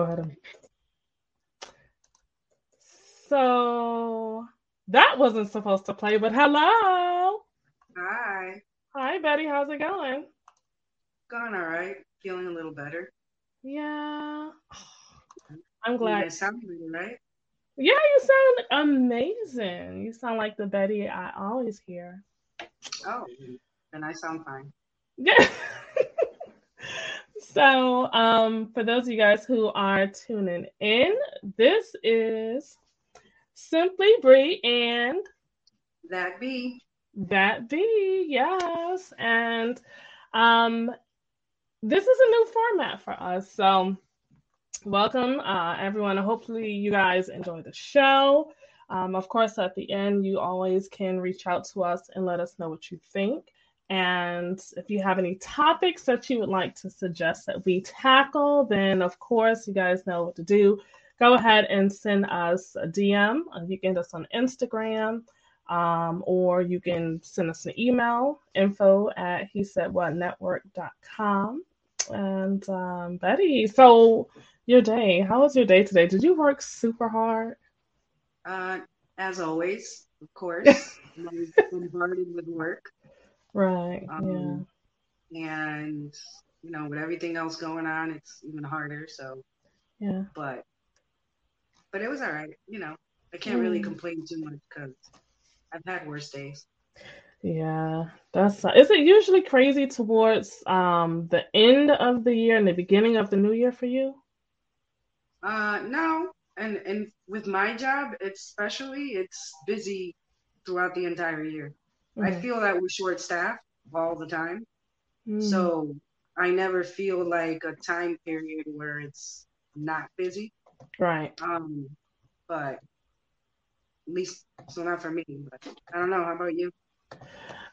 Just go ahead. So that wasn't supposed to play, but hello. Hi. Hi, Betty. How's it going? Going all right. Feeling a little better. Yeah. I'm glad. You sound really right. Yeah, you sound amazing. You sound like the Betty I always hear. Oh, and I sound fine. Yeah. so, um, for those of you guys who are tuning in, this is Simply Bree and that be. That be yes, and um, this is a new format for us. So welcome uh, everyone. Hopefully you guys enjoy the show. Um, of course at the end you always can reach out to us and let us know what you think and if you have any topics that you would like to suggest that we tackle then of course you guys know what to do go ahead and send us a dm you can get us on instagram um, or you can send us an email info at he said what network.com and um, betty so your day. How was your day today? Did you work super hard? Uh, as always, of course, bombarded with work. Right. Um, yeah. And you know, with everything else going on, it's even harder. So. Yeah. But. But it was all right. You know, I can't mm. really complain too much because I've had worse days. Yeah, that's. Is it usually crazy towards um the end of the year and the beginning of the new year for you? Uh, no, and and with my job, especially, it's busy throughout the entire year. Mm. I feel that we're short staffed all the time, mm. so I never feel like a time period where it's not busy. Right. Um, but at least so not for me. But I don't know. How about you?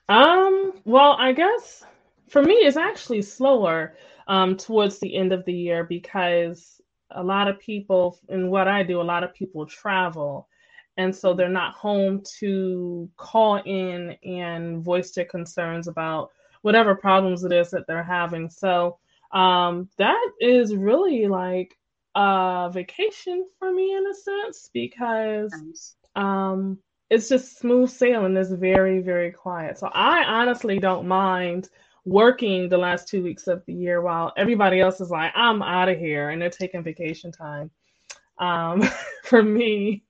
Um. Well, I guess for me, it's actually slower um towards the end of the year because a lot of people, in what I do, a lot of people travel. And so they're not home to call in and voice their concerns about whatever problems it is that they're having. So um, that is really like a vacation for me in a sense because um, it's just smooth sailing. It's very, very quiet. So I honestly don't mind working the last two weeks of the year while everybody else is like, I'm out of here and they're taking vacation time. Um, for me,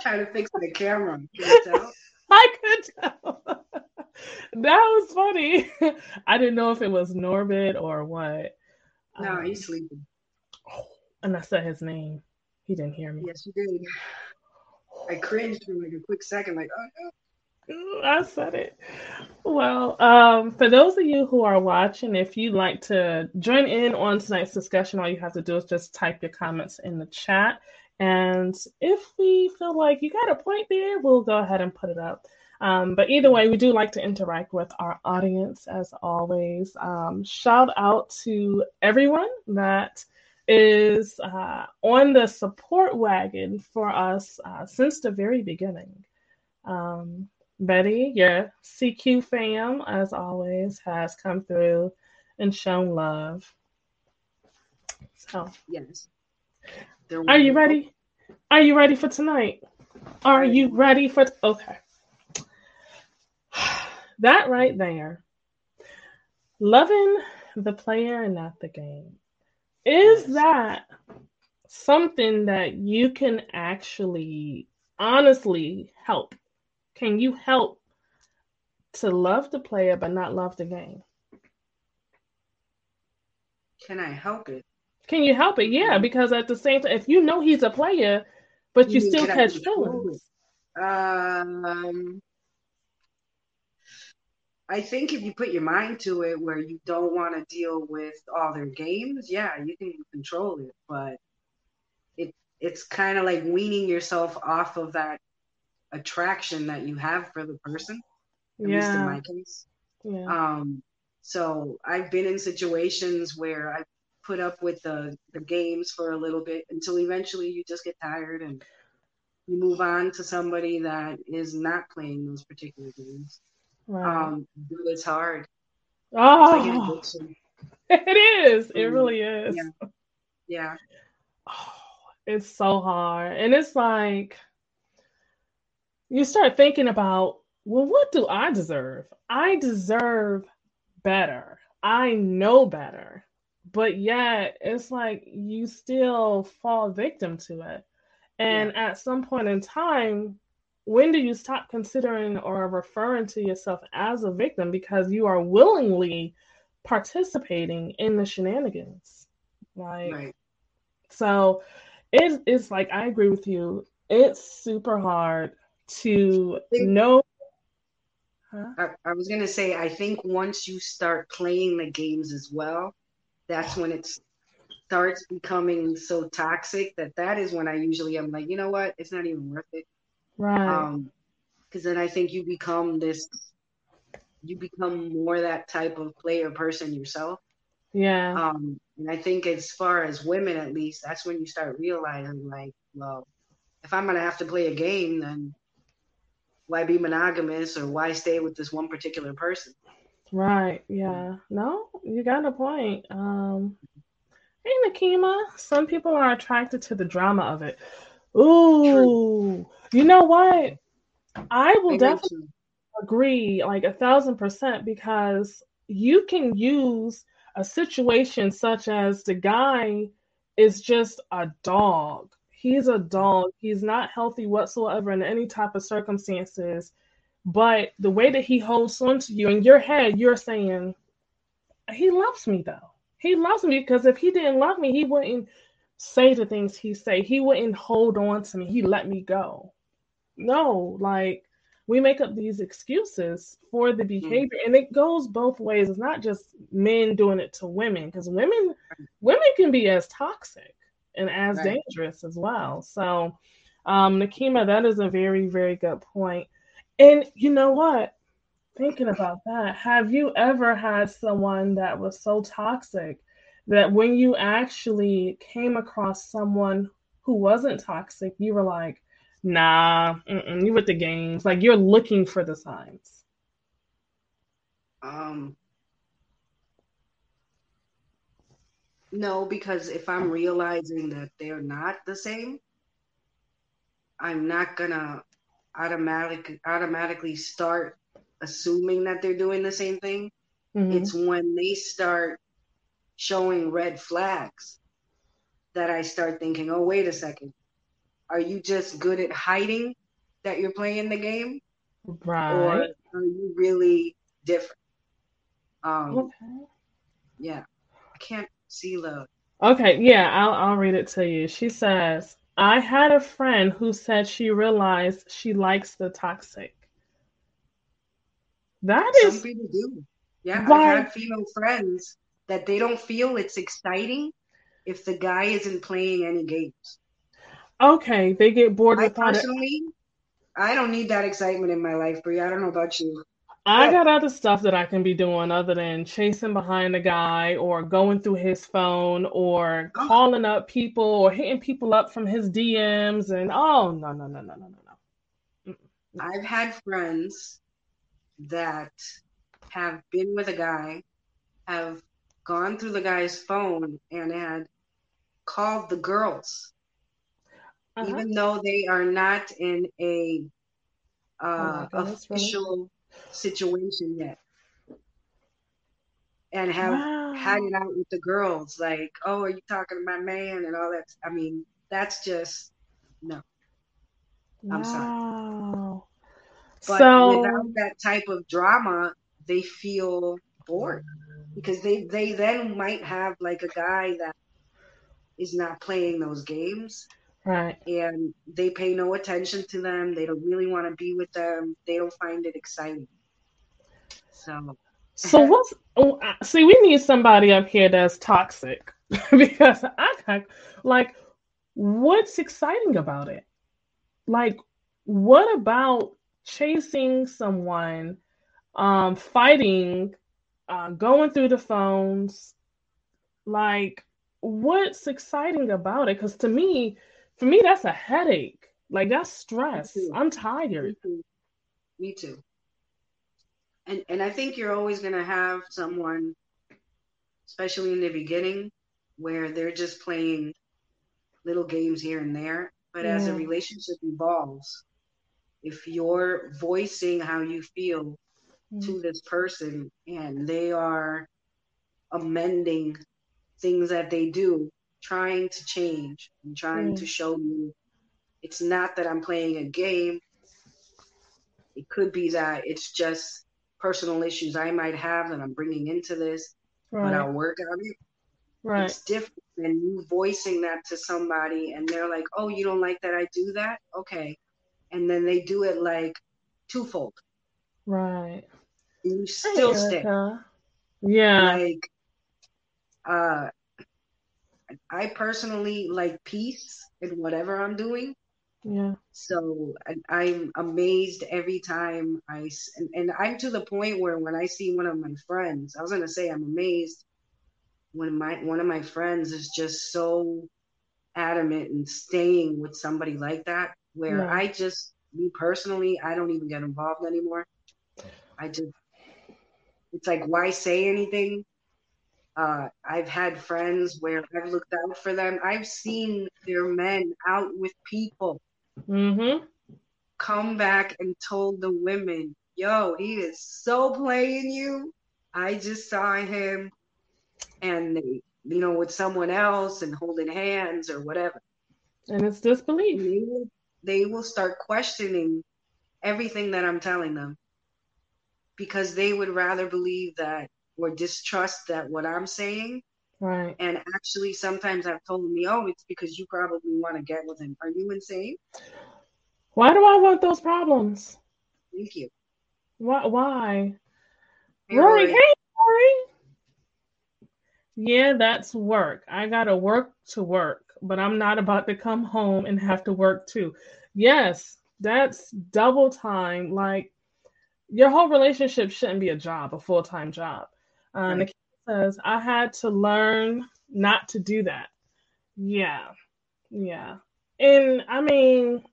trying to fix the camera. I could tell. that was funny. I didn't know if it was Norbit or what. No, um, he's sleeping. And I said his name. He didn't hear me. Yes, you did. I cringed for like a quick second, like, oh no. I said it. Well, um, for those of you who are watching, if you'd like to join in on tonight's discussion, all you have to do is just type your comments in the chat. And if we feel like you got a point there, we'll go ahead and put it up. Um, but either way, we do like to interact with our audience as always. Um, shout out to everyone that is uh, on the support wagon for us uh, since the very beginning. Um, Betty, your CQ fam, as always, has come through and shown love. So yes. Are you ready? Are you ready for tonight? Are you ready for t- okay? That right there. Loving the player and not the game. Is that something that you can actually honestly help can you help to love the player but not love the game? Can I help it? Can you help it? Yeah, because at the same time, if you know he's a player, but you, you still catch feelings. Um, I think if you put your mind to it, where you don't want to deal with all their games, yeah, you can control it. But it it's kind of like weaning yourself off of that attraction that you have for the person. At yeah. least in my case. Yeah. Um, so I've been in situations where I put up with the, the games for a little bit until eventually you just get tired and you move on to somebody that is not playing those particular games. Right. Um, it's hard. Oh, it's like it is. It really is. Yeah. Yeah. Oh, it's so hard. And it's like you start thinking about, well, what do I deserve? I deserve better. I know better. But yet it's like you still fall victim to it. And yeah. at some point in time, when do you stop considering or referring to yourself as a victim because you are willingly participating in the shenanigans? Like, right. so it is like I agree with you. It's super hard to know. Huh? I, I was gonna say, I think once you start playing the games as well, that's when it starts becoming so toxic that that is when I usually am like, you know what, it's not even worth it. Right. Um, because then I think you become this, you become more that type of player person yourself. Yeah. Um, and I think as far as women, at least, that's when you start realizing, like, well, if I'm gonna have to play a game, then why be monogamous or why stay with this one particular person? Right. Yeah. No, you got a point. Um, hey, Nakima. Some people are attracted to the drama of it. Ooh. True. You know what? I will I definitely agree, like a thousand percent, because you can use a situation such as the guy is just a dog. He's a dog. He's not healthy whatsoever in any type of circumstances. But the way that he holds on to you in your head, you're saying, he loves me though. He loves me because if he didn't love me, he wouldn't say the things he say. He wouldn't hold on to me. He let me go. No, like we make up these excuses for the hmm. behavior and it goes both ways it's not just men doing it to women because women women can be as toxic and as right. dangerous as well so um nakima that is a very very good point and you know what thinking about that have you ever had someone that was so toxic that when you actually came across someone who wasn't toxic you were like Nah, you with the games. Like you're looking for the signs. Um. No, because if I'm realizing that they're not the same, I'm not gonna automatic automatically start assuming that they're doing the same thing. Mm-hmm. It's when they start showing red flags that I start thinking, oh, wait a second. Are you just good at hiding that you're playing the game? Right. Or are you really different? Um, okay. Yeah. I can't see the. Okay, yeah, I'll, I'll read it to you. She says, I had a friend who said she realized she likes the toxic. That is. Some people do. Yeah. I've had female friends that they don't feel it's exciting if the guy isn't playing any games. Okay, they get bored with I personally, it. I don't need that excitement in my life, Bree. I don't know about you. I got other stuff that I can be doing other than chasing behind a guy or going through his phone or oh. calling up people or hitting people up from his DMs and oh no no no no no no no. I've had friends that have been with a guy, have gone through the guy's phone and had called the girls uh-huh. even though they are not in a uh, oh official really? Situation yet, and have wow. had it out with the girls. Like, oh, are you talking to my man and all that? I mean, that's just no. Wow. I'm sorry. But so... without that type of drama, they feel bored because they they then might have like a guy that is not playing those games Right. And they pay no attention to them. They don't really want to be with them. They don't find it exciting. So. So what's oh, see? We need somebody up here that's toxic because I like what's exciting about it. Like, what about chasing someone, um, fighting, uh, going through the phones? Like, what's exciting about it? Because to me, for me, that's a headache. Like that's stress. I'm tired. Me too. Me too. And and I think you're always gonna have someone, especially in the beginning, where they're just playing little games here and there. But as a relationship evolves, if you're voicing how you feel mm. to this person and they are amending things that they do, trying to change and trying mm. to show you it's not that I'm playing a game. It could be that it's just personal issues I might have that I'm bringing into this, right. but I'll work on it. Right. It's different than you voicing that to somebody and they're like, oh, you don't like that I do that? Okay. And then they do it like twofold. Right. And you still stay. Yeah. Like, uh, I personally like peace in whatever I'm doing. Yeah. So I'm amazed every time I, and, and I'm to the point where when I see one of my friends, I was going to say I'm amazed when my one of my friends is just so adamant and staying with somebody like that where yeah. I just me personally I don't even get involved anymore. I just it's like why say anything? Uh, I've had friends where I've looked out for them. I've seen their men out with people. Mm-hmm. Come back and told the women, "Yo, he is so playing you." I just saw him and they, you know, with someone else and holding hands or whatever. And it's disbelief. They will, they will start questioning everything that I'm telling them because they would rather believe that or distrust that what I'm saying. Right. And actually, sometimes I've told me, oh, it's because you probably want to get with him. Are you insane? Why do I want those problems? Thank you. Why? Why? Hey, Rory, hey, Rory. Yeah, that's work. I got to work to work, but I'm not about to come home and have to work too. Yes, that's double time. Like your whole relationship shouldn't be a job, a full time job. Uh, right. Nikita says, I had to learn not to do that. Yeah, yeah. And I mean,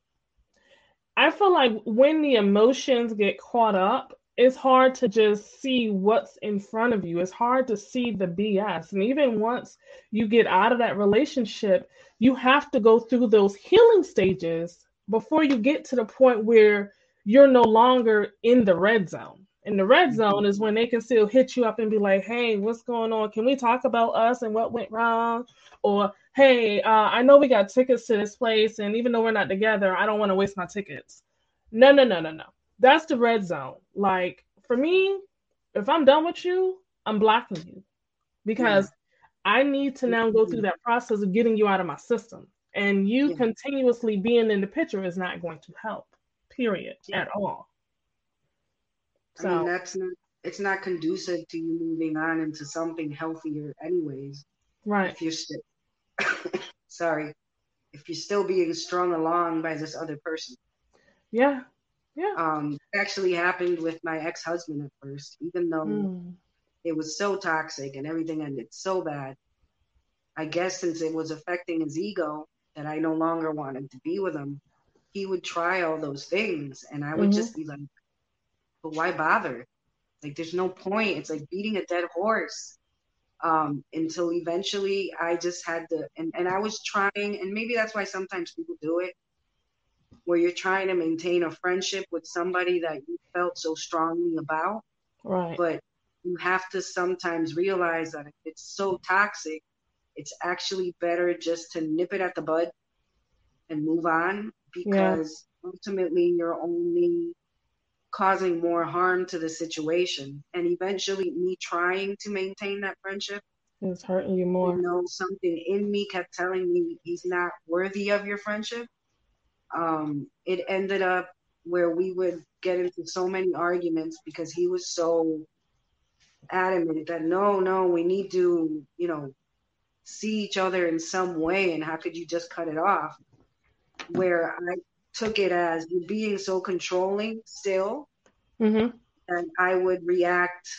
I feel like when the emotions get caught up, it's hard to just see what's in front of you. It's hard to see the BS. And even once you get out of that relationship, you have to go through those healing stages before you get to the point where you're no longer in the red zone. And the red mm-hmm. zone is when they can still hit you up and be like, hey, what's going on? Can we talk about us and what went wrong? Or, hey, uh, I know we got tickets to this place. And even though we're not together, I don't want to waste my tickets. No, no, no, no, no that's the red zone. Like for me, if I'm done with you, I'm blocking you because yeah. I need to now go through that process of getting you out of my system. And you yeah. continuously being in the picture is not going to help, period, yeah. at all. So I mean, that's not it's not conducive to you moving on into something healthier anyways. Right. If you're still sorry. If you're still being strung along by this other person. Yeah, yeah. Um, actually happened with my ex husband at first, even though mm. it was so toxic and everything ended so bad. I guess since it was affecting his ego that I no longer wanted to be with him, he would try all those things. And I would mm-hmm. just be like, but why bother? Like, there's no point. It's like beating a dead horse. Um, until eventually I just had to, and, and I was trying, and maybe that's why sometimes people do it where you're trying to maintain a friendship with somebody that you felt so strongly about. Right. But you have to sometimes realize that if it's so toxic, it's actually better just to nip it at the bud and move on because yeah. ultimately you're only causing more harm to the situation. And eventually, me trying to maintain that friendship is hurting you more. You know, something in me kept telling me he's not worthy of your friendship um, it ended up where we would get into so many arguments because he was so adamant that no, no, we need to, you know, see each other in some way, and how could you just cut it off? Where I took it as you being so controlling still, mm-hmm. and I would react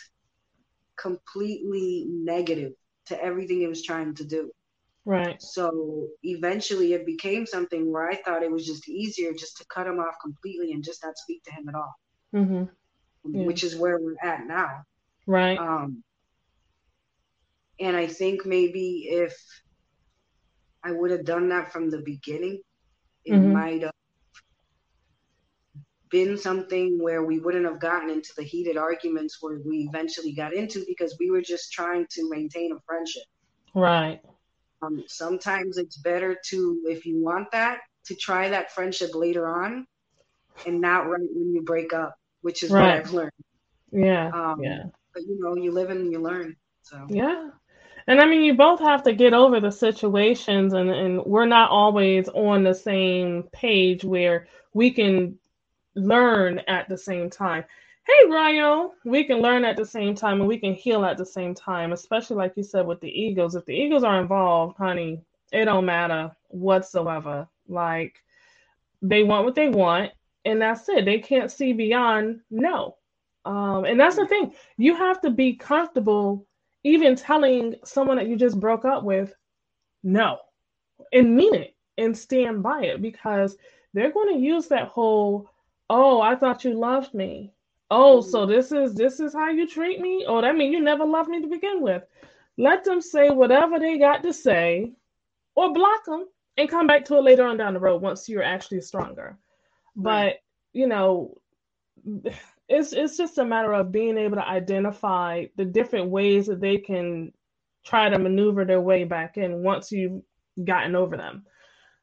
completely negative to everything he was trying to do. Right. So eventually it became something where I thought it was just easier just to cut him off completely and just not speak to him at all. Mm-hmm. Yeah. Which is where we're at now. Right. Um, And I think maybe if I would have done that from the beginning, it mm-hmm. might have been something where we wouldn't have gotten into the heated arguments where we eventually got into because we were just trying to maintain a friendship. Right. Um, sometimes it's better to, if you want that, to try that friendship later on and not right when you break up, which is right. what I've learned. Yeah. Um, yeah. But you know, you live and you learn. So yeah. And I mean, you both have to get over the situations, and, and we're not always on the same page where we can learn at the same time. Hey, Ryo, we can learn at the same time and we can heal at the same time, especially like you said with the egos. If the egos are involved, honey, it don't matter whatsoever. Like they want what they want, and that's it. They can't see beyond no. Um, and that's the thing. You have to be comfortable even telling someone that you just broke up with no and mean it and stand by it because they're going to use that whole oh i thought you loved me. Oh mm-hmm. so this is this is how you treat me? Oh that means you never loved me to begin with. Let them say whatever they got to say or block them and come back to it later on down the road once you're actually stronger. But you know it's it's just a matter of being able to identify the different ways that they can try to maneuver their way back in once you've gotten over them.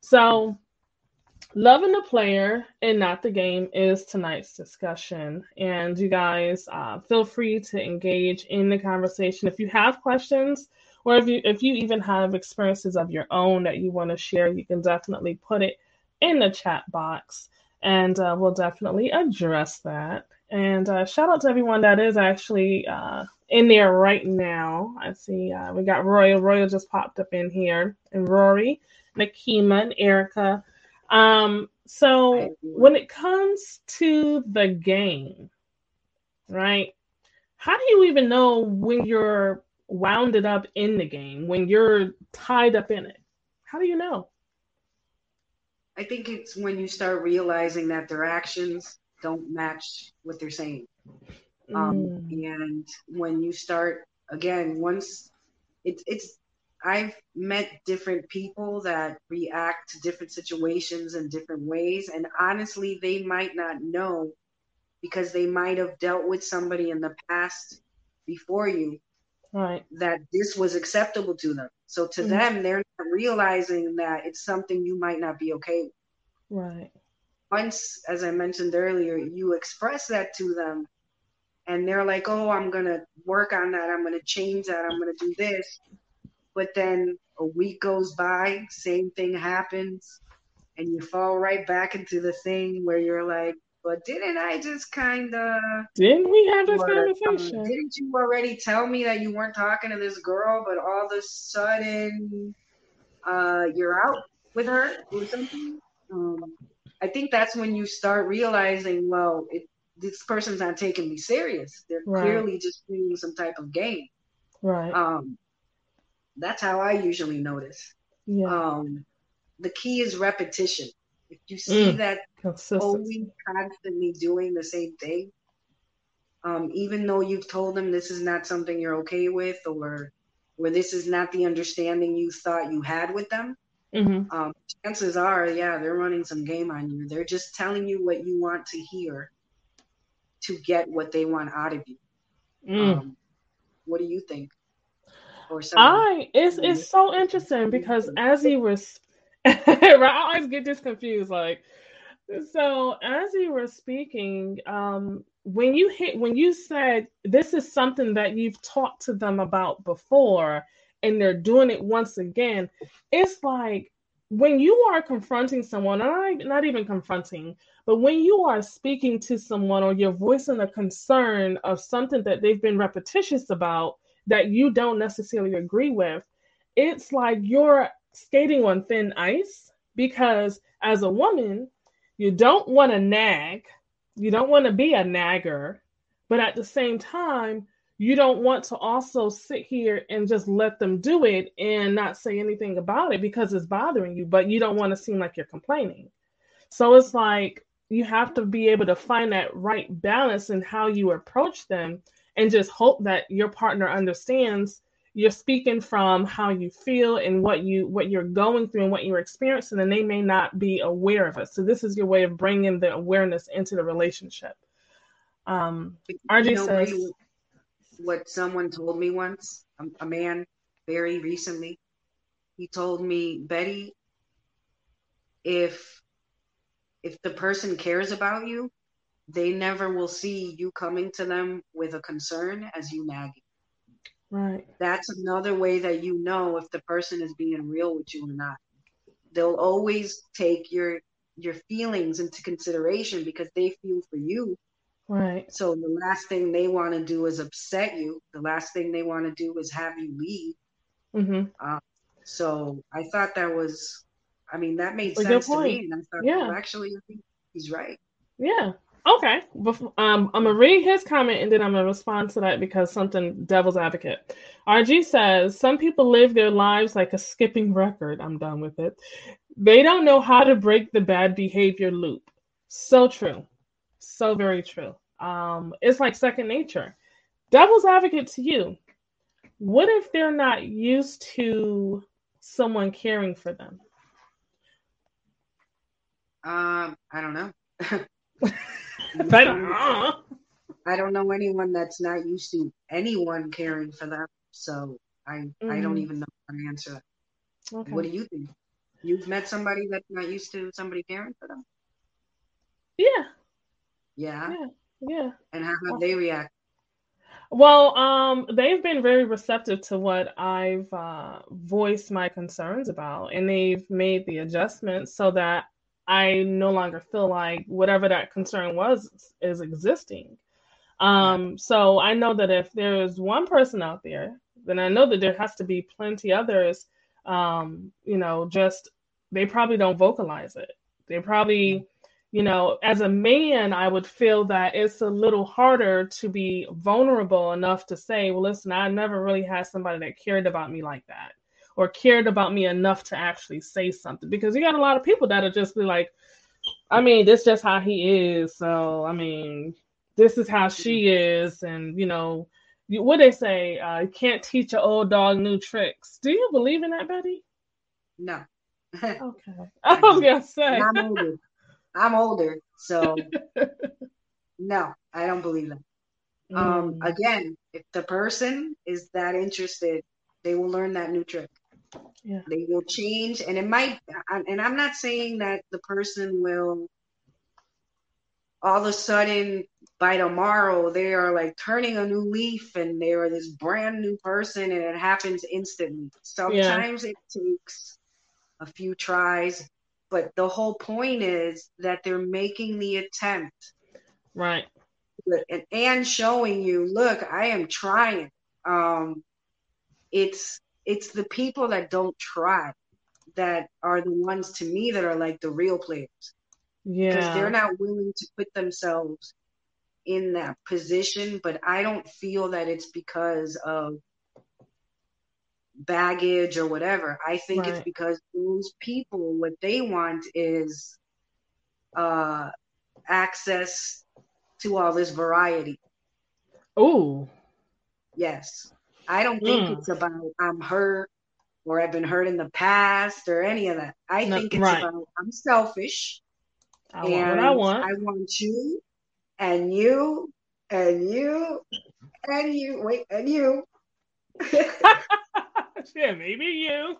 So, loving the player and not the game is tonight's discussion. And you guys uh, feel free to engage in the conversation. If you have questions, or if you if you even have experiences of your own that you want to share, you can definitely put it in the chat box, and uh, we'll definitely address that. And uh, shout out to everyone that is actually uh, in there right now. I see uh, we got Royal. Royal just popped up in here, and Rory, Nakima, and Erica. Um, so when it comes to the game, right? How do you even know when you're wounded up in the game, when you're tied up in it? How do you know? I think it's when you start realizing that their actions don't match what they're saying. Um, mm. And when you start again, once it's it's I've met different people that react to different situations in different ways, and honestly, they might not know because they might have dealt with somebody in the past before you right that this was acceptable to them so to mm them they're not realizing that it's something you might not be okay with right once, as I mentioned earlier, you express that to them and they're like, oh, I'm going to work on that. I'm going to change that. I'm going to do this. But then a week goes by, same thing happens, and you fall right back into the thing where you're like, but didn't I just kind of. Didn't we have this um, conversation? Um, didn't you already tell me that you weren't talking to this girl, but all of a sudden uh, you're out with her or something? Um, I think that's when you start realizing, well, it, this person's not taking me serious. They're right. clearly just playing some type of game. Right. Um, that's how I usually notice. Yeah. Um, the key is repetition. If you see mm. that always constantly doing the same thing, um, even though you've told them this is not something you're okay with, or or this is not the understanding you thought you had with them, Mm-hmm. Um, chances are, yeah, they're running some game on you. They're just telling you what you want to hear to get what they want out of you. Mm. Um, what do you think? Or I it's it's so interesting because as he was, I always get this confused. Like, so as you were speaking, um, when you hit when you said this is something that you've talked to them about before and they're doing it once again, it's like when you are confronting someone, not, not even confronting, but when you are speaking to someone or you're voicing a concern of something that they've been repetitious about that you don't necessarily agree with, it's like you're skating on thin ice because as a woman, you don't want to nag, you don't want to be a nagger, but at the same time, you don't want to also sit here and just let them do it and not say anything about it because it's bothering you, but you don't want to seem like you're complaining. So it's like you have to be able to find that right balance in how you approach them and just hope that your partner understands you're speaking from how you feel and what you what you're going through and what you're experiencing and they may not be aware of it. So this is your way of bringing the awareness into the relationship. Um rg you know, says what someone told me once a, a man very recently he told me betty if if the person cares about you they never will see you coming to them with a concern as you nagging Right. That's another way that you know if the person is being real with you or not. They'll always take your your feelings into consideration because they feel for you. Right. So the last thing they want to do is upset you. The last thing they want to do is have you leave. Mm-hmm. Uh, so I thought that was, I mean, that made sense to me. And I thought, yeah. Well, actually, I think he's right. Yeah. Okay. Um, I'm gonna read his comment and then I'm gonna respond to that because something devil's advocate. RG says some people live their lives like a skipping record. I'm done with it. They don't know how to break the bad behavior loop. So true. So very true. Um, it's like second nature. Devil's advocate to you. What if they're not used to someone caring for them? Um, I don't know. uh, I don't know anyone that's not used to anyone caring for them. So I mm-hmm. I don't mm-hmm. even know how to answer that. Okay. What do you think? You've met somebody that's not used to somebody caring for them? Yeah. Yeah. Yeah. Yeah. And how have they react? Well, um, they've been very receptive to what I've uh, voiced my concerns about, and they've made the adjustments so that I no longer feel like whatever that concern was is existing. Um, so I know that if there's one person out there, then I know that there has to be plenty others. Um, you know, just they probably don't vocalize it. They probably, you know, as a man, I would feel that it's a little harder to be vulnerable enough to say, well, listen, I never really had somebody that cared about me like that or cared about me enough to actually say something. Because you got a lot of people that are just be like i mean this just how he is so i mean this is how she is and you know what they say uh, you can't teach an old dog new tricks. Do you believe in that betty? No. Okay. I was gonna say. i'm older. I'm older so no i don't believe that um, mm. um again if the person is that interested they will learn that new trick yeah. They will change, and it might. And I'm not saying that the person will all of a sudden by tomorrow they are like turning a new leaf and they are this brand new person, and it happens instantly. Sometimes yeah. it takes a few tries, but the whole point is that they're making the attempt, right? And, and showing you, look, I am trying. Um, it's it's the people that don't try that are the ones to me that are like the real players. Yeah. Because they're not willing to put themselves in that position, but I don't feel that it's because of baggage or whatever. I think right. it's because those people what they want is uh access to all this variety. Oh. Yes. I don't think mm. it's about I'm hurt or I've been hurt in the past or any of that. I no, think it's right. about I'm selfish. I and want what I want. I want you and you and you and you. Wait, and you. yeah, maybe you.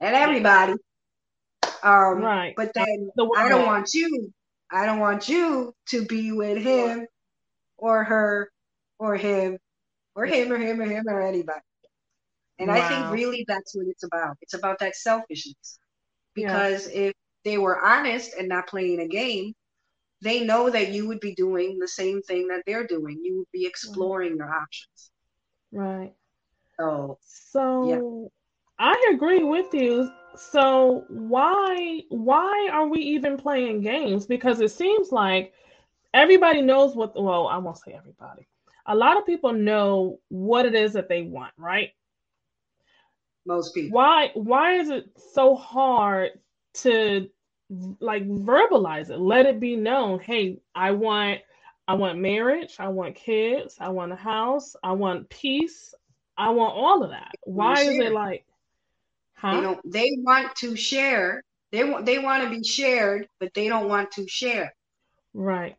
And everybody. Um, right. But then the I don't want you. I don't want you to be with him or her or him or him or him or him or anybody. And wow. I think really that's what it's about. It's about that selfishness. Because yeah. if they were honest and not playing a game, they know that you would be doing the same thing that they're doing. You would be exploring your options. Right. So, so yeah. I agree with you. So why why are we even playing games? Because it seems like everybody knows what well, I won't say everybody a lot of people know what it is that they want, right? Most people. Why why is it so hard to like verbalize it? Let it be known, hey, I want I want marriage, I want kids, I want a house, I want peace, I want all of that. Why is it like huh? They don't they want to share. They want they want to be shared, but they don't want to share. Right.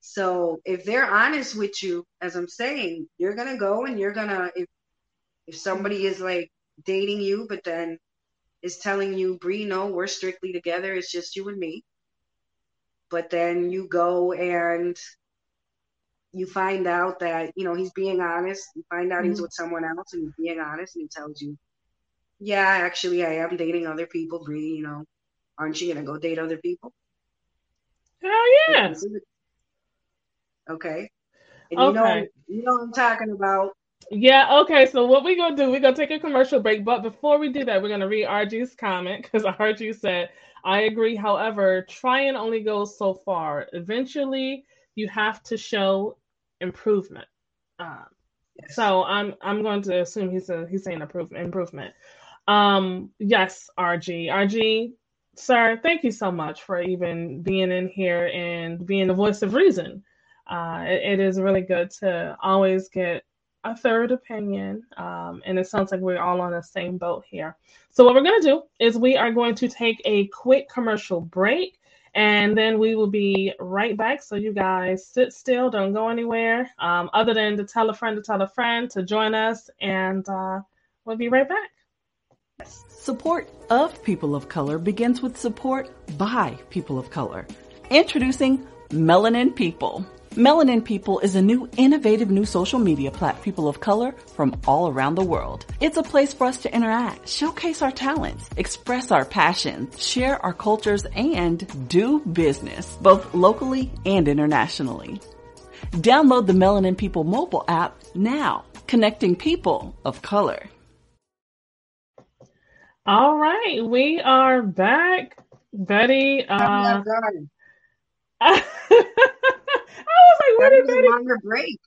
So if they're honest with you, as I'm saying, you're gonna go and you're gonna if if somebody is like dating you, but then is telling you, Bree, no, we're strictly together, it's just you and me. But then you go and you find out that, you know, he's being honest. You find out mm-hmm. he's with someone else and he's being honest and he tells you, Yeah, actually I am dating other people, Bree, you know, aren't you gonna go date other people? Hell yeah. Okay. And okay. you know you know what I'm talking about. Yeah, okay. So what we're gonna do, we're gonna take a commercial break. But before we do that, we're gonna read RG's comment because RG said, I agree. However, trying only goes so far. Eventually you have to show improvement. Um, yes. so I'm I'm going to assume he's a, he's saying improvement improvement. Um, yes, RG. RG, sir, thank you so much for even being in here and being the voice of reason. Uh, it, it is really good to always get a third opinion. Um, and it sounds like we're all on the same boat here. So, what we're going to do is we are going to take a quick commercial break and then we will be right back. So, you guys sit still, don't go anywhere, um, other than to tell a friend to tell a friend to join us. And uh, we'll be right back. Support of people of color begins with support by people of color. Introducing Melanin People. Melanin People is a new innovative new social media platform people of color from all around the world. It's a place for us to interact, showcase our talents, express our passions, share our cultures, and do business, both locally and internationally. Download the Melanin People mobile app now, connecting people of color. All right, we are back. Betty, uh, was like, what is a longer break?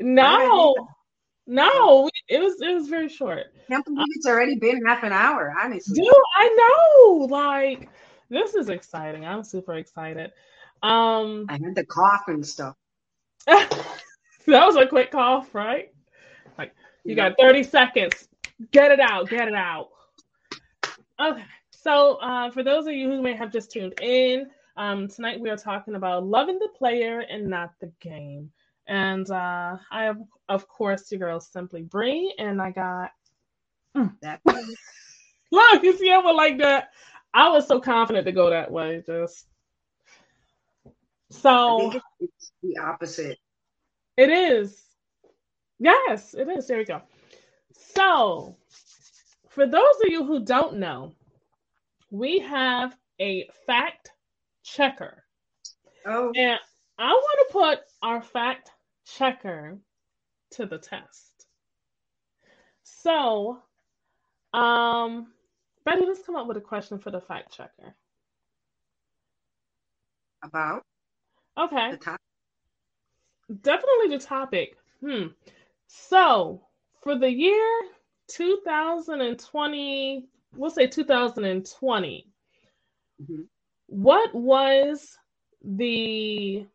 No, no, it was it was very short. Can't believe it's already been half an hour. Honestly, dude, I know. Like, this is exciting. I'm super excited. Um, I had the cough and stuff. that was a quick cough, right? Like, you got 30 seconds. Get it out. Get it out. Okay. So, uh, for those of you who may have just tuned in, um, tonight we are talking about loving the player and not the game. And uh, I have, of course, your girl Simply Bree, and I got mm. that. Look, you see, I was like that. I was so confident to go that way. Just so it's the opposite. It is. Yes, it is. There we go. So, for those of you who don't know, we have a fact checker. Oh. And I want to put our fact checker to the test. So, um, Betty, let's come up with a question for the fact checker. About? Okay. The topic. Definitely the topic. Hmm. So, for the year 2020, we'll say 2020, mm-hmm what was the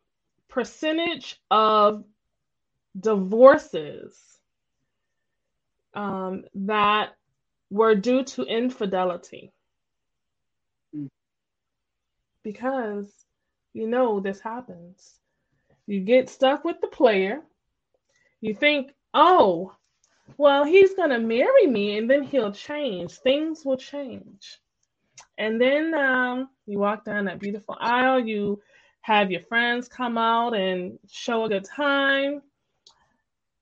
percentage of divorces um, that were due to infidelity? Because you know this happens. You get stuck with the player. You think, oh, well, he's going to marry me and then he'll change. Things will change. And then um, you walk down that beautiful aisle, you have your friends come out and show a good time.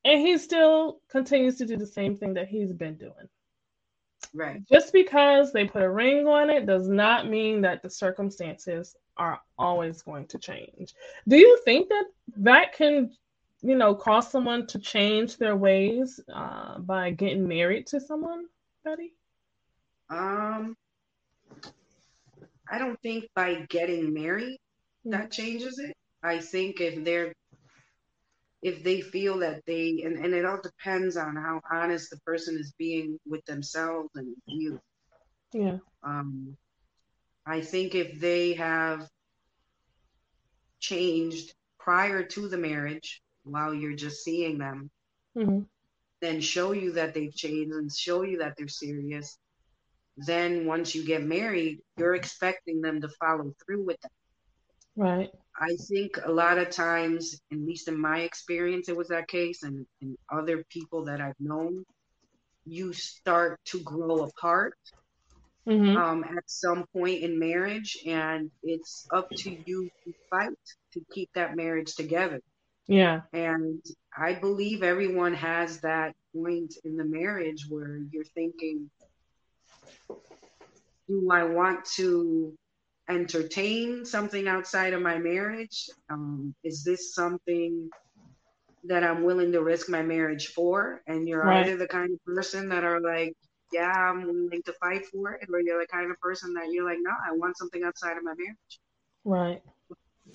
And he still continues to do the same thing that he's been doing. Right. Just because they put a ring on it does not mean that the circumstances are always going to change. Do you think that that can, you know, cause someone to change their ways uh, by getting married to someone, Betty? Um, I don't think by getting married that mm. changes it. I think if they're if they feel that they and, and it all depends on how honest the person is being with themselves and you. Yeah. Um I think if they have changed prior to the marriage while you're just seeing them, mm-hmm. then show you that they've changed and show you that they're serious, then once you get married, you're expecting them to follow through with that. Right. I think a lot of times, at least in my experience, it was that case, and, and other people that I've known, you start to grow apart mm-hmm. um, at some point in marriage, and it's up to you to fight to keep that marriage together. Yeah. And I believe everyone has that point in the marriage where you're thinking, do I want to entertain something outside of my marriage? Um, is this something that I'm willing to risk my marriage for? And you're right. either the kind of person that are like, yeah, I'm willing to fight for it, or you're the kind of person that you're like, no, I want something outside of my marriage. Right.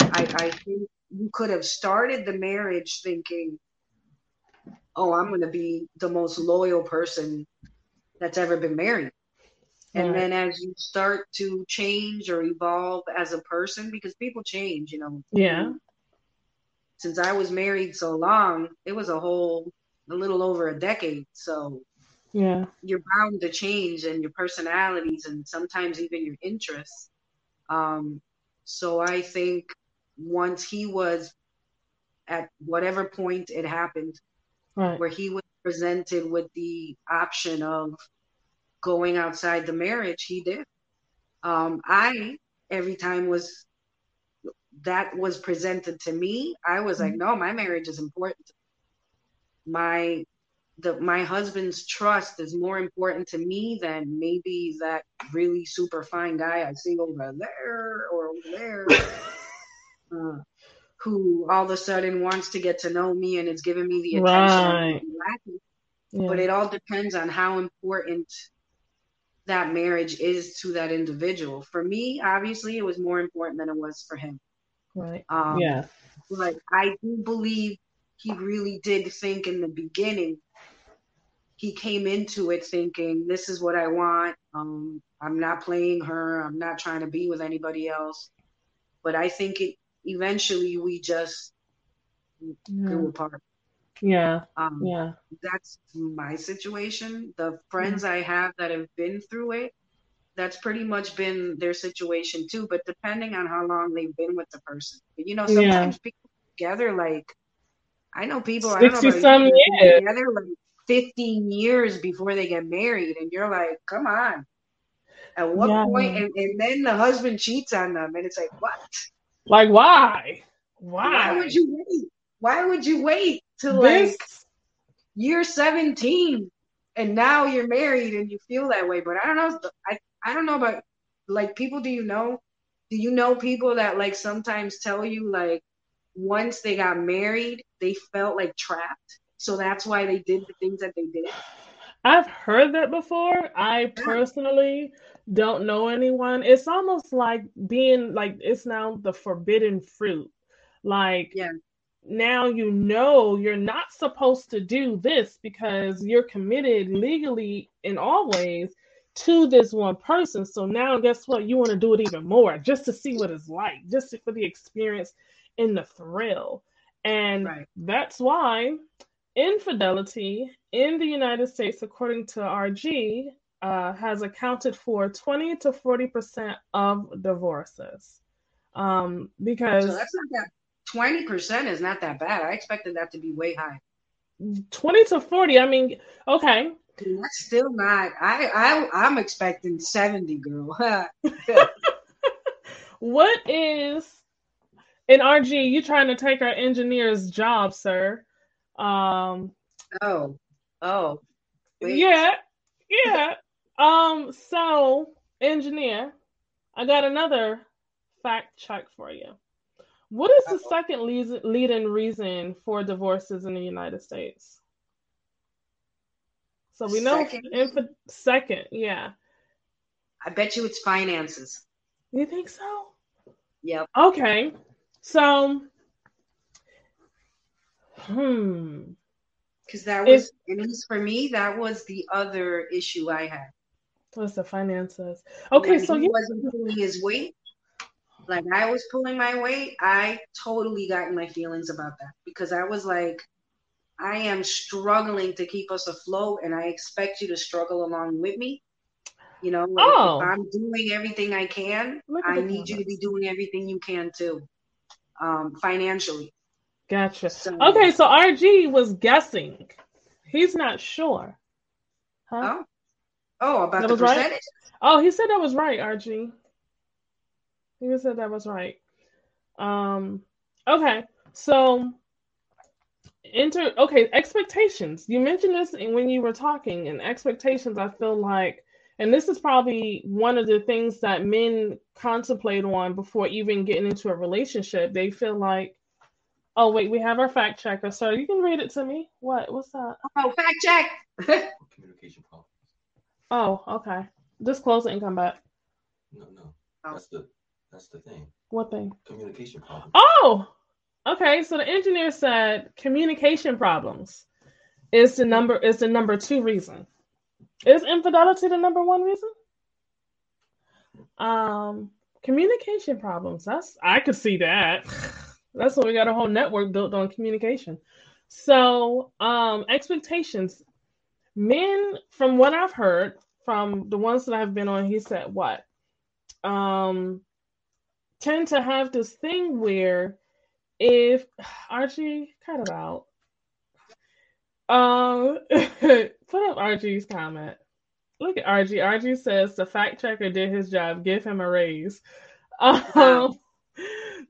I, I think you could have started the marriage thinking, oh, I'm going to be the most loyal person that's ever been married. And then as you start to change or evolve as a person, because people change, you know. Yeah. Since I was married so long, it was a whole, a little over a decade. So yeah, you're bound to change and your personalities and sometimes even your interests. Um, so I think once he was at whatever point it happened, right. where he was presented with the option of going outside the marriage, he did. Um, I every time was that was presented to me, I was like, mm-hmm. no, my marriage is important. My the my husband's trust is more important to me than maybe that really super fine guy I see over there or over there. uh, who all of a sudden wants to get to know me and is giving me the attention. Right. Yeah. But it all depends on how important that marriage is to that individual. For me, obviously, it was more important than it was for him. Right. Um, yeah. But I do believe he really did think in the beginning. He came into it thinking, "This is what I want. Um, I'm not playing her. I'm not trying to be with anybody else." But I think it eventually we just yeah. grew apart. Yeah. Um, yeah. That's my situation. The friends I have that have been through it, that's pretty much been their situation too. But depending on how long they've been with the person, but, you know, sometimes yeah. people together like I know people sixty some years together like fifteen years before they get married, and you're like, come on. At what yeah. point? And, and then the husband cheats on them, and it's like, what? Like why? Why? Why would you wait? Why would you wait to like this... you're 17 and now you're married and you feel that way? But I don't know. I I don't know about like people. Do you know? Do you know people that like sometimes tell you like once they got married they felt like trapped, so that's why they did the things that they did. I've heard that before. I personally don't know anyone. It's almost like being like it's now the forbidden fruit. Like yeah. Now you know you're not supposed to do this because you're committed legally in all ways to this one person. So now guess what? You want to do it even more just to see what it's like, just for the experience and the thrill. And right. that's why infidelity in the United States, according to RG, uh, has accounted for 20 to 40 percent of divorces. Um, because so that's not that 20 percent is not that bad. I expected that to be way high. 20 to 40. I mean, okay. That's still not. I I I'm expecting 70, girl. what is in RG? You trying to take our engineer's job, sir? Um. Oh. Oh. Wait. Yeah. Yeah. Um, so engineer, I got another fact check for you. What is the second leading reason for divorces in the United States? So we know second, inf- second, yeah. I bet you it's finances. You think so? Yep. Okay. So, hmm. Because that was, if, at least for me, that was the other issue I had. Was the finances? Okay, when so he you wasn't pulling his weight. Like I was pulling my weight, I totally got in my feelings about that because I was like, I am struggling to keep us afloat, and I expect you to struggle along with me. You know, like Oh. I'm doing everything I can, I need you to be doing everything you can too, um, financially. Gotcha. So, Okay, so RG was guessing. He's not sure. Huh? oh, oh, about That the was right? percentage. Oh, he said that was right, RG. He said that was right. Um, okay, so enter okay, expectations. You mentioned this in- when you were talking, and expectations, I feel like, and this is probably one of the things that men contemplate on before even getting into a relationship. They feel like, oh wait, we have our fact checker, so you can read it to me. What? What's that? Oh, fact check. communication problems. Oh, okay. Just close it and come back. No, no, Oh. that's the that's the thing. What thing? Communication problems. Oh, okay. So the engineer said communication problems is the number is the number two reason. Is infidelity the number one reason? Um, communication problems. That's I could see that. That's why we got a whole network built on communication. So, um, expectations. Men, from what I've heard from the ones that I've been on, he said what? Um, tend to have this thing where if Archie cut it out. Um put up Archie's comment. Look at Archie. Archie says the fact checker did his job. Give him a raise. Um, Wow.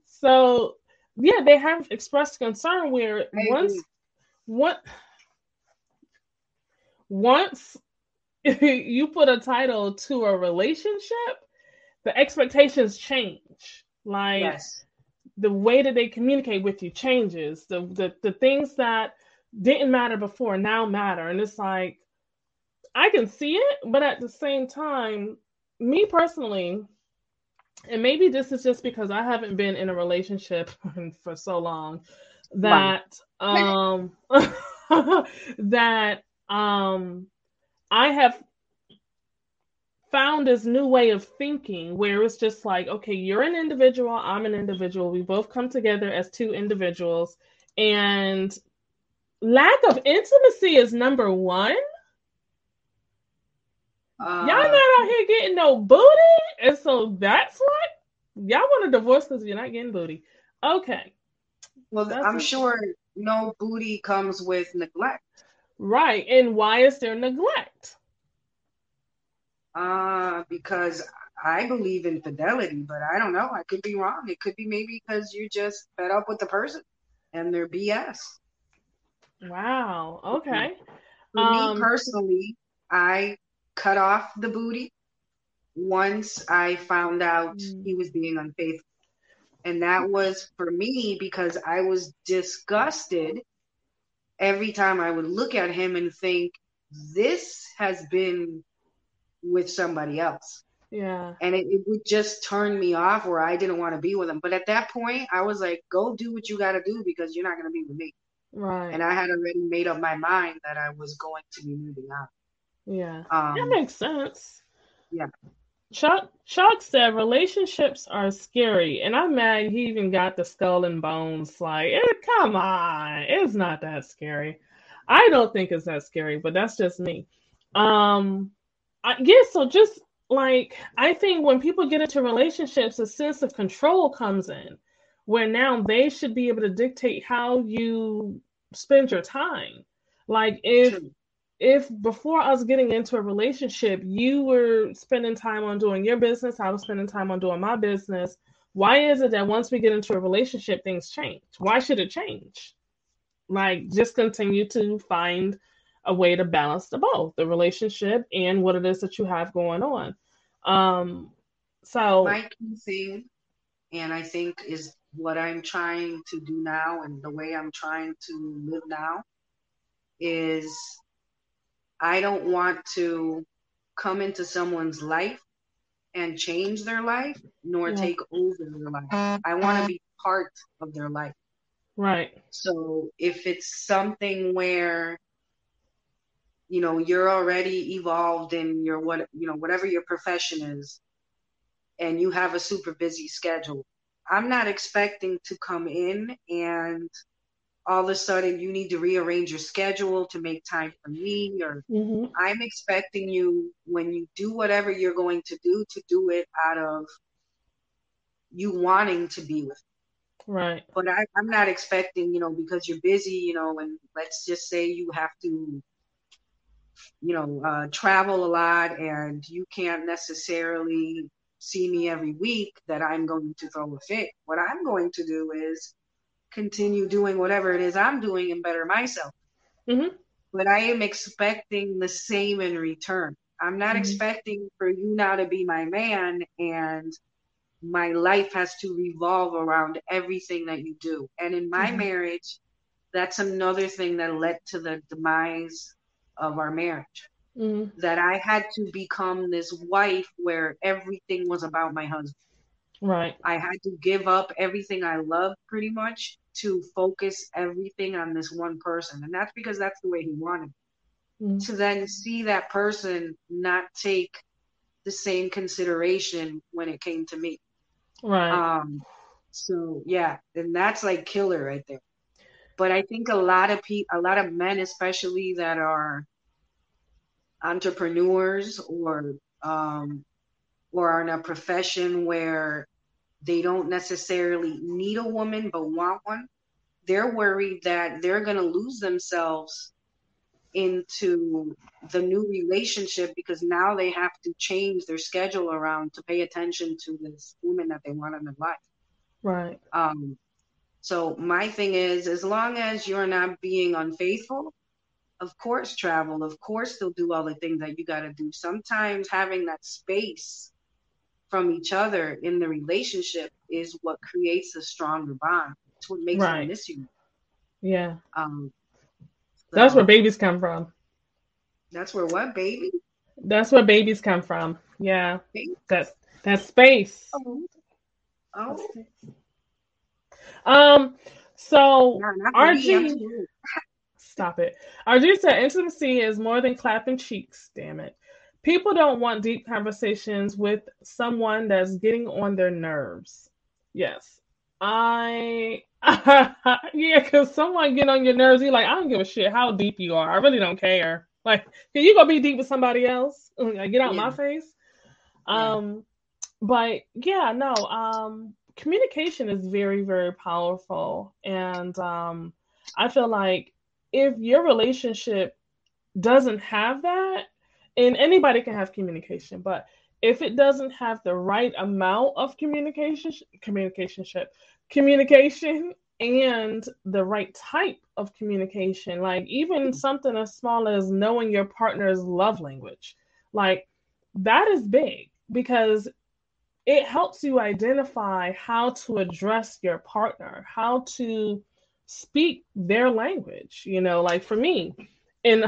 so yeah, they have expressed concern where I once what once you put a title to a relationship, the expectations change. Like Yes. the way that they communicate with you changes. The, the the things that didn't matter before now matter. And it's like I can see it, but at the same time, me personally, and maybe this is just because I haven't been in a relationship for so long that um that um I have found this new way of thinking where it's just like, okay, you're an individual, I'm an individual. We both come together as two individuals, and lack of intimacy is number one. Uh, Y'all not out here getting no booty, and so that's what y'all want to divorce because you're not getting booty. Okay, well, that's I'm sure no booty comes with neglect. right. And why is there neglect? Uh, because I believe in fidelity, but I don't know. I could be wrong. It could be maybe because you're just fed up with the person and their BS. Wow. Okay. For Um, me personally, I cut off the booty once I found out Mm. he was being unfaithful. And that was for me because I was disgusted every time I would look at him and think, this has been with somebody else. Yeah. And it, it would just turn me off where I didn't want to be with him. But at that point, I was like, go do what you got to do because you're not going to be with me. Right. And I had already made up my mind that I was going to be moving on. yeah. Um, That makes sense. Yeah. Chuck Chuck said relationships are scary, and I'm mad he even got the skull and bones. Like, eh, come on, it's not that scary. I don't think it's that scary, but that's just me. Um, I yeah. So just like I think when people get into relationships, a sense of control comes in, where now they should be able to dictate how you spend your time. Like if True. if before us getting into a relationship, you were spending time on doing your business, I was spending time on doing my business, why is it that once we get into a relationship, things change? Why should it change? Like, just continue to find a way to balance the both the relationship and what it is that you have going on. Um, so, My key thing, and I think is what I'm trying to do now and the way I'm trying to live now, is I don't want to come into someone's life and change their life nor Yeah. take over their life. I want to be part of their life. right, So if it's something where you know you're already evolved in your what you know whatever your profession is and you have a super busy schedule i'm not expecting to come in and all of a sudden you need to rearrange your schedule to make time for me or hmm i'm expecting you when you do whatever you're going to do to do it out of you wanting to be with me. Right. but I, i'm not expecting you know because you're busy you know and let's just say you have to you know uh, travel a lot and you can't necessarily see me every week that i'm going to throw a fit what i'm going to do is continue doing whatever it is i'm doing and better myself hmm but I am expecting the same in return. I'm not Mhm. expecting for you now to be my man and my life has to revolve around everything that you do. And in my Mhm. marriage, that's another thing that led to the demise of our marriage. hmm That I had to become this wife where everything was about my husband. Right. I had to give up everything I loved pretty much to focus everything on this one person. And that's because that's the way he wanted. Mhm. To then see that person not take the same consideration when it came to me. Right. Um so yeah, and that's like killer right there. But I think a lot of people a lot of men especially that are entrepreneurs or um or are in a profession where they don't necessarily need a woman but want one, they're worried that they're going to lose themselves into the new relationship because now they have to change their schedule around to pay attention to this woman that they want in their life. right. Um, so my thing is, as long as you're not being unfaithful, of course travel, of course they'll do all the things that you got to do. Sometimes having that space from each other in the relationship is what creates a stronger bond. It's what makes Right. them miss you. Yeah. Um, That's where babies come from. that's where what baby? That's where babies come from. Yeah. Baby? That's that space. Oh, oh, Um. So no, not for me. I'm RG, stop it. RG said intimacy is more than clapping cheeks. Damn it. People don't want deep conversations with someone that's getting on their nerves. Yes. I yeah, because someone get on your nerves, you're like, I don't give a shit how deep you are. I really don't care. Like, can you go be deep with somebody else? Like, get out Yeah. my face. Yeah. Um, but yeah, no, um, communication is very, very powerful. And um, I feel like if your relationship doesn't have that, and anybody can have communication, but if it doesn't have the right amount of communication, communication, communication, and the right type of communication, like even something as small as knowing your partner's love language, like that is big because it helps you identify how to address your partner, how to speak their language. You know, like for me, and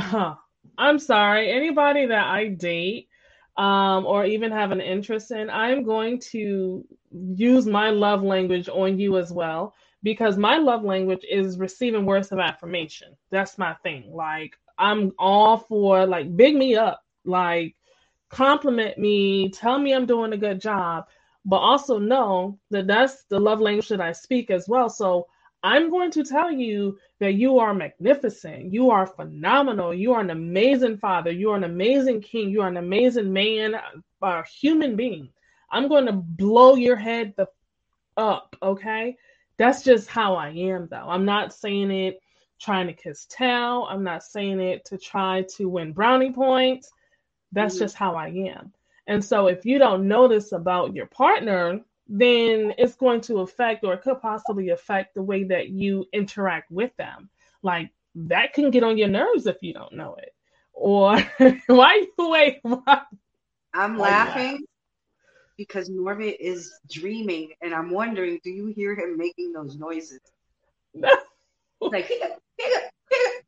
I'm sorry, anybody that I date um, or even have an interest in, I'm going to use my love language on you as well because my love language is receiving words of affirmation. That's my thing. Like, I'm all for like big me up, like compliment me, tell me I'm doing a good job, but also know that that's the love language that I speak as well. So I'm going to tell you that you are magnificent. You are phenomenal. You are an amazing father. You are an amazing king. You are an amazing man, a human being. I'm going to blow your head the up, okay? That's just how I am, though. I'm not saying it trying to kiss tell. I'm not saying it to try to win brownie points. That's Mhm. just how I am. And so if you don't know this about your partner, then it's going to affect or it could possibly affect the way that you interact with them. Like that can get on your nerves if you don't know it. Or why you wait? Why? I'm laugh? laughing because Norbit is dreaming, and I'm wondering, do you hear him making those noises? Like.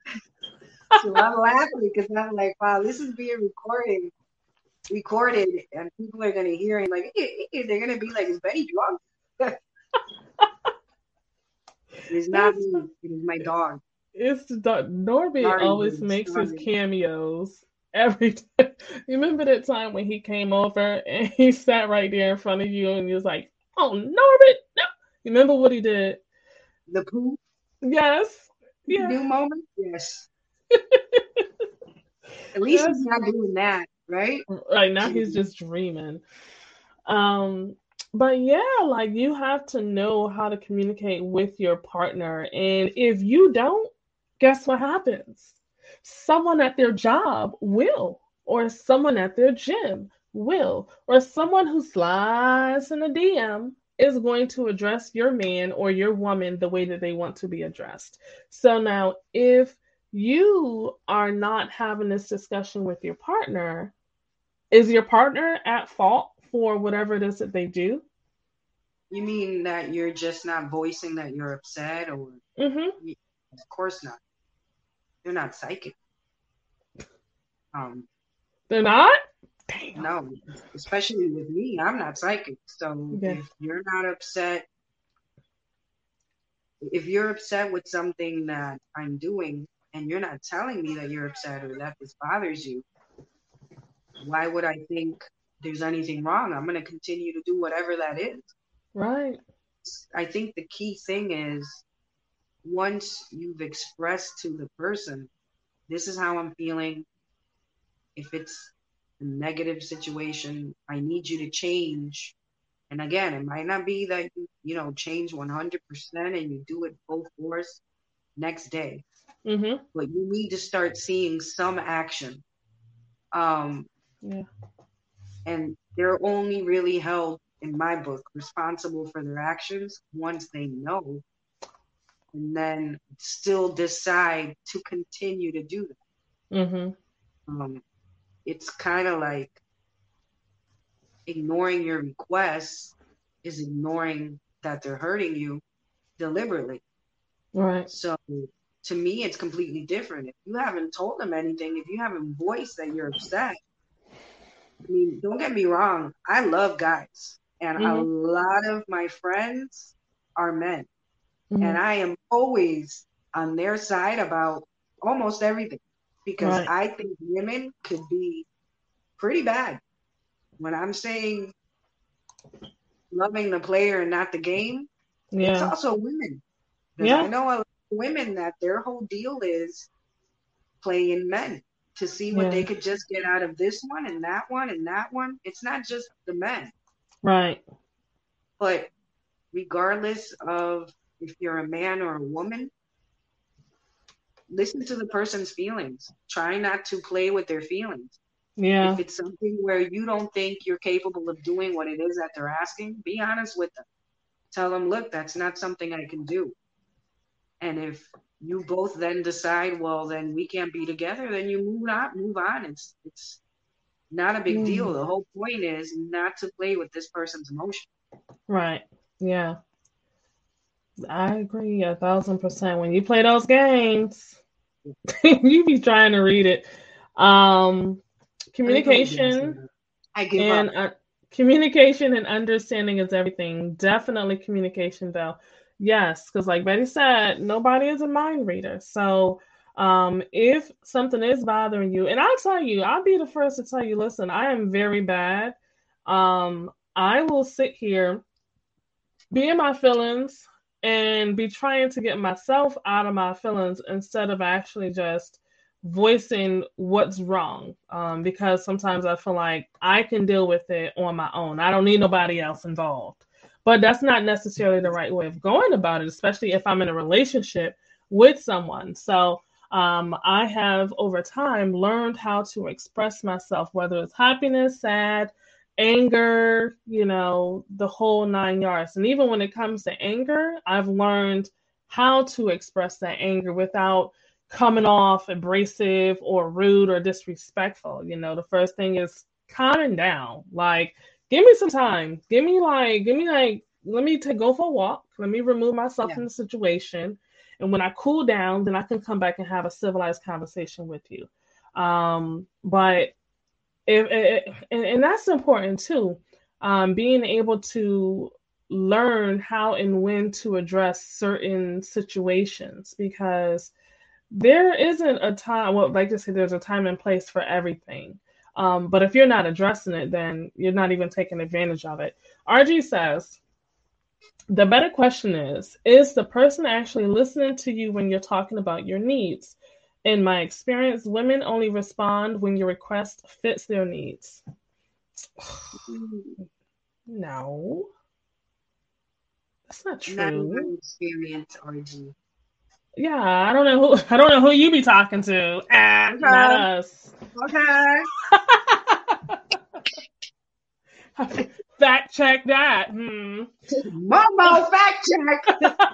so I'm laughing because I'm like, wow, this is being recorded, recorded, and people are gonna hear it. Like, "Hey, hey," they're gonna be like, is Betty drunk? it's not me. It is my dog. It's the Norbit Sorry, always dude, makes his cameos every time. Remember that time when he came over and he sat right there in front of you and he was like, "Oh, Norbit, no!" Remember what he did? The poo. Yes, Yeah. New moment? Yes. At least he's not doing that, right? Right now he's just dreaming. Um, but yeah, like you have to know how to communicate with your partner. And if you don't, guess what happens? Someone at their job will, or someone at their gym will, or someone who slides in a DM is going to address your man or your woman the way that they want to be addressed. So now, if you are not having this discussion with your partner, is your partner at fault for whatever it is that they do? You mean that you're just not voicing that you're upset, or Mm-hmm. of course not. You're not psychic. Um, They're not? Damn. no, especially with me, I'm not psychic. So Yeah. if you're not upset, if you're upset with something that I'm doing and you're not telling me that you're upset or that this bothers you, why would I think there's anything wrong? I'm going to continue to do whatever that is. Right. I think the key thing is once you've expressed to the person, this is how I'm feeling. If it's a negative situation, I need you to change. And again, it might not be that you, you know, change 100% and you do it full force next day, Mm-hmm. but you need to start seeing some action. Um, Yeah. and they're only really held in my book responsible for their actions once they know and then still decide to continue to do that Mm-hmm. um, it's kind of like ignoring your requests is ignoring that they're hurting you deliberately Right. so to me it's completely different if you haven't told them anything if you haven't voiced that you're upset i mean don't get me wrong i love guys and a Mhm. lot of my friends are men Mhm. and i am always on their side about almost everything because Right. i think women could be pretty bad when i'm saying loving the player and not the game yeah. it's also women Yeah. I know a women that their whole deal is playing men to see what Yeah. they could just get out of this one and that one and that one. It's not just the men, Right. but regardless of if you're a man or a woman, listen to the person's feelings. Try not to play with their feelings. Yeah. If it's something where you don't think you're capable of doing what it is that they're asking, be honest with them. Tell them, look, that's not something I can do. And if you both then decide, well, then we can't be together, then you move on. Move on. It's it's not a big Mm. deal. The whole point is not to play with this person's emotion. Right. Yeah. I agree a thousand percent. When you play those games, you be trying to read it. Um, communication I give and up. uh, communication and understanding is everything. Definitely communication, though. Yes, because like Betty said, nobody is a mind reader. So um, if something is bothering you, and I'll tell you, I'll be the first to tell you, listen, I am very bad. Um, I will sit here, be in my feelings, and be trying to get myself out of my feelings instead of actually just voicing what's wrong um, because sometimes I feel like I can deal with it on my own. I don't need nobody else involved. But that's not necessarily the right way of going about it, especially if I'm in a relationship with someone. So um, I have over time learned how to express myself, whether it's happiness, sad, anger, you know, the whole nine yards. And even when it comes to anger, I've learned how to express that anger without coming off abrasive or rude or disrespectful. You know, the first thing is calming down. Like, give me some time. Give me like, give me like, let me take go for a walk. Let me remove myself Yeah. from the situation. And when I cool down, then I can come back and have a civilized conversation with you. Um, but if, if and, and that's important too. Um, being able to learn how and when to address certain situations because there isn't a time well like I said there's a time and place for everything um, but if you're not addressing it then you're not even taking advantage of it rg says The better question is Is the person actually listening to you when you're talking about your needs? In my experience, women only respond when your request fits their needs. no. That's not true. Not my experience, RG. Yeah, I don't know who I don't know who you be talking to. Ah, okay. Not us. Okay. fact check that. Hmm. Momo, fact check.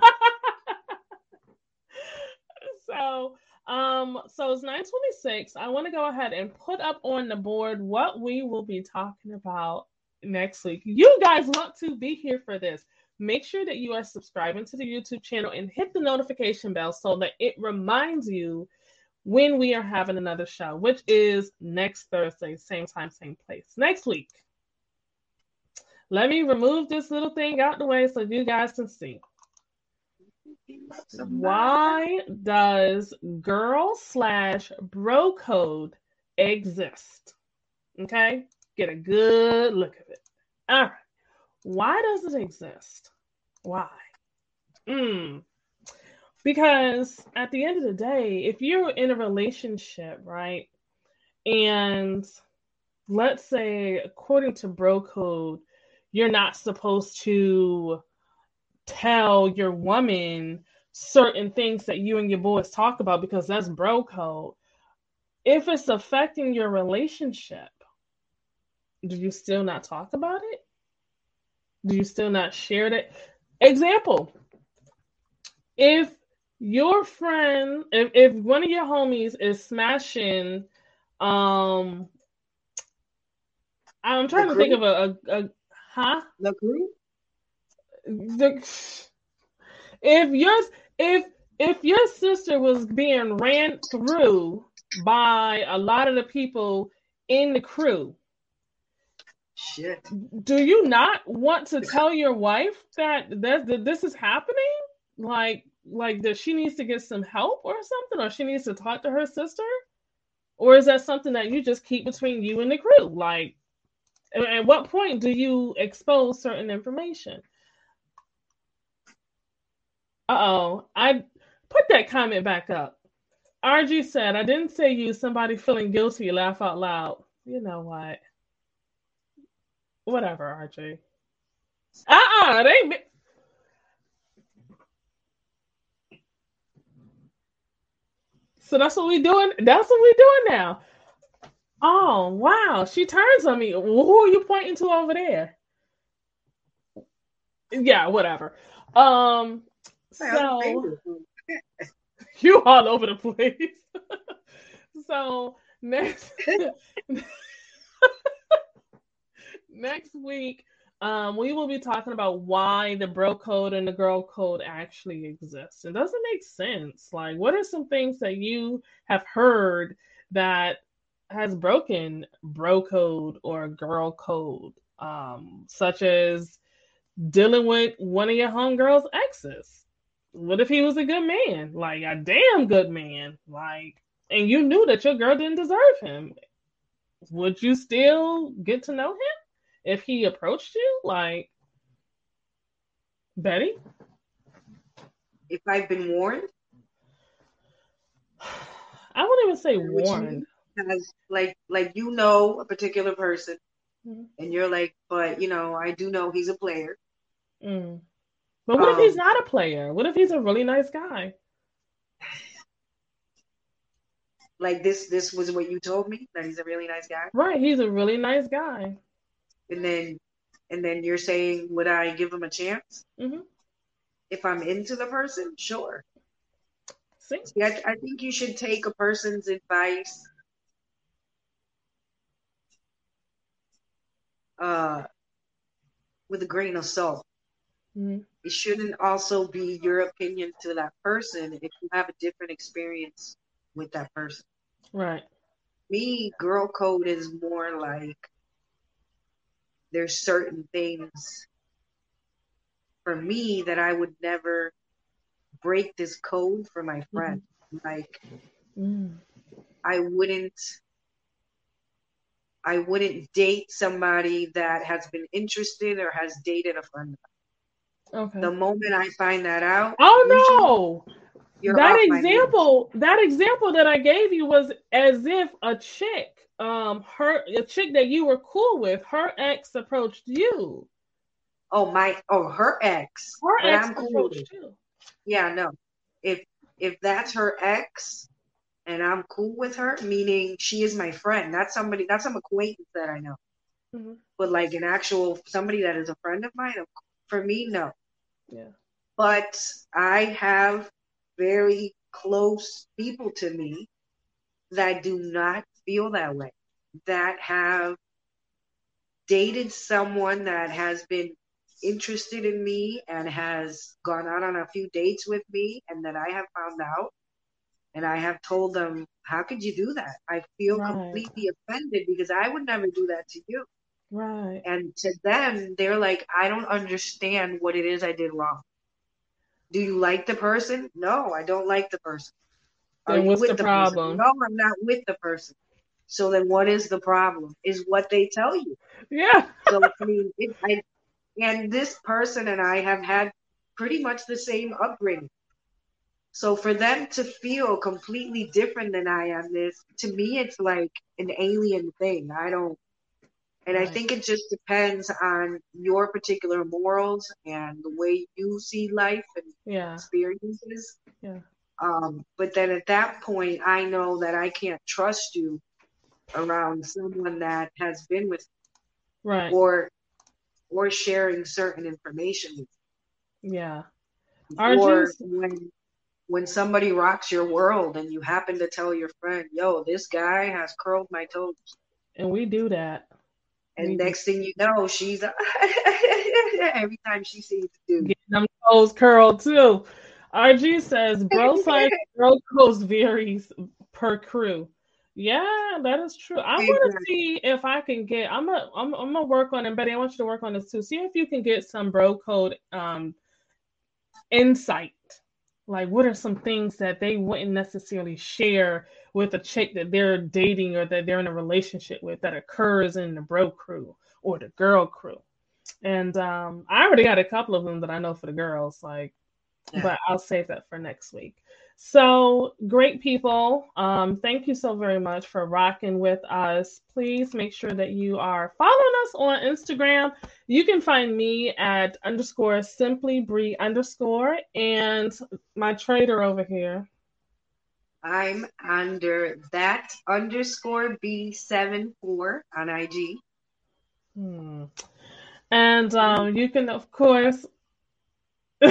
so, um, so it's 926. I want to go ahead and put up on the board what we will be talking about next week. You guys want to be here for this make sure that you are subscribing to the YouTube channel and hit the notification bell so that it reminds you when we are having another show, which is next Thursday, same time, same place. Next week. Let me remove this little thing out the way so you guys can see. Why does girl slash bro code exist? Okay, get a good look at it. All right. Why does it exist? Why? Mm. Because at the end of the day, if you're in a relationship, right, and let's say, according to bro code, you're not supposed to tell your woman certain things that you and your boys talk about because that's bro code. If it's affecting your relationship, do you still not talk about it? Do you still not share it? Example. If your friend, if, if one of your homies is smashing, um, I'm trying the to think of a, a, a huh? The group? The, if yours, if if your sister was being ran through by a lot of the people in the crew, Shit. Do you not want to tell your wife that that, that this is happening? Like like that she needs to get some help or something, or she needs to talk to her sister? Or is that something that you just keep between you and the crew? Like at what point do you expose certain information? Uh oh. I put that comment back up. RG said, I didn't say you, somebody feeling guilty, laugh out loud. You know what? Whatever, RJ. Uh-uh, they ain't. So that's what we doing. That's what we doing now. Oh wow, she turns on me. Who are you pointing to over there? Yeah, whatever. Um, so you all over the place. so next next week, um, we will be talking about why the bro code and the girl code actually exist. It doesn't make sense. Like, what are some things that you have heard that has broken bro code or girl code, um, such as dealing with one of your homegirl's exes? What if he was a good man, like a damn good man, like, and you knew that your girl didn't deserve him? Would you still get to know him? If he approached you, like Betty? If I've been warned? I wouldn't even say warned. Because like like you know a particular person mm-hmm. and you're like, but you know, I do know he's a player. Mm. But what um, if he's um, not a player? What if he's a really nice guy? Like this this was what you told me that he's a really nice guy? Right, he's a really nice guy and then and then you're saying would I give him a chance? Mm-hmm. If I'm into the person, sure. See? See I, I think you should take a person's advice uh, with a grain of salt. Mm-hmm. It shouldn't also be your opinion to that person if you have a different experience with that person. Right. Me, girl code is more like there's certain things for me that I would never break this code for my mm-hmm. friend. Mm-hmm. Like mm. I wouldn't I wouldn't date somebody that has been interested or has dated a friend. Okay. The moment I find that out, oh no. You're that example that example that I gave you was as if a chick um her a chick that you were cool with her ex approached you Oh my! Oh, her ex. her But ex I'm cool with approached it. you Yeah, no. If if that's her ex, and I'm cool with her, meaning she is my friend. That's somebody. That's some acquaintance that I know. Mhm. But like an actual somebody that is a friend of mine, for me, no. yeah But I have very close people to me that do not feel that way. That have dated someone that has been interested in me and has gone out on a few dates with me and that I have found out and I have told them, How could you do that? I feel Right. completely offended because I would never do that to you. right And to them, they're like, I don't understand what it is I did wrong. Do you like the person? No, I don't like the person. Then what's the person? problem? No, I'm not with the person. So then what is the problem? Is what they tell you. yeah So I mean, it, I, and this person and I have had pretty much the same upbringing. So for them to feel completely different than I am, this to me it's like an alien thing. I don't, and I think it just depends on your particular morals and the way you see life and yeah experiences. Yeah. Um, but then at that point, I know that I can't trust you around someone that has been with right or or sharing certain information with yeah. RG's or when when somebody rocks your world and you happen to tell your friend, "Yo, this guy has curled my toes," and we do that and do. next thing you know, she's every time she sees the dude. getting them toes curled too. RG says bro size bro codes varies per crew. Yeah, that is true. I want to see if I can get. I'm gonna. I'm, I'm gonna work on it, Betty. I want you to work on this too. See if you can get some bro code um insight. Like, what are some things that they wouldn't necessarily share with a chick that they're dating or that they're in a relationship with that occurs in the bro crew or the girl crew? And um, I already got a couple of them that I know for the girls, like, Yeah. but I'll save that for next week. So great people. Um, thank you so very much for rocking with us. Please make sure that you are following us on Instagram. You can find me at underscore simply Bree underscore and my trader over here. I'm under that underscore B seven four on IG. Hmm. And um, you can, of course,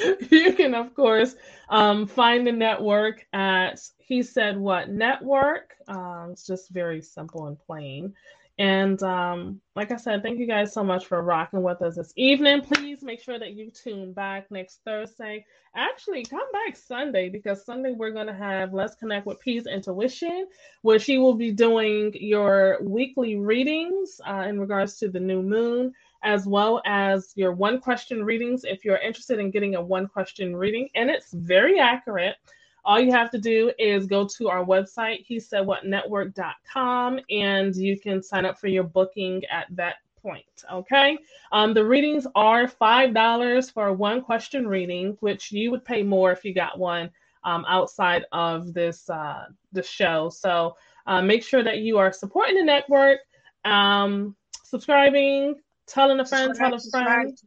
you can, of course, um, find the network at He Said What Network. Um, it's just very simple and plain. And um, like I said, thank you guys so much for rocking with us this evening. Please make sure that you tune back next Thursday. Actually, come back Sunday because Sunday we're going to have Let's Connect with Peace Intuition, where she will be doing your weekly readings uh, in regards to the new moon, as well as your one question readings if you're interested in getting a one question reading. And it's very accurate. All you have to do is go to our website, he said what network.com, and you can sign up for your booking at that point. Okay. Um, the readings are $5 for a one question reading, which you would pay more if you got one um, outside of this uh, the show. So uh, make sure that you are supporting the network, um, subscribing, telling a friend, tell a friend.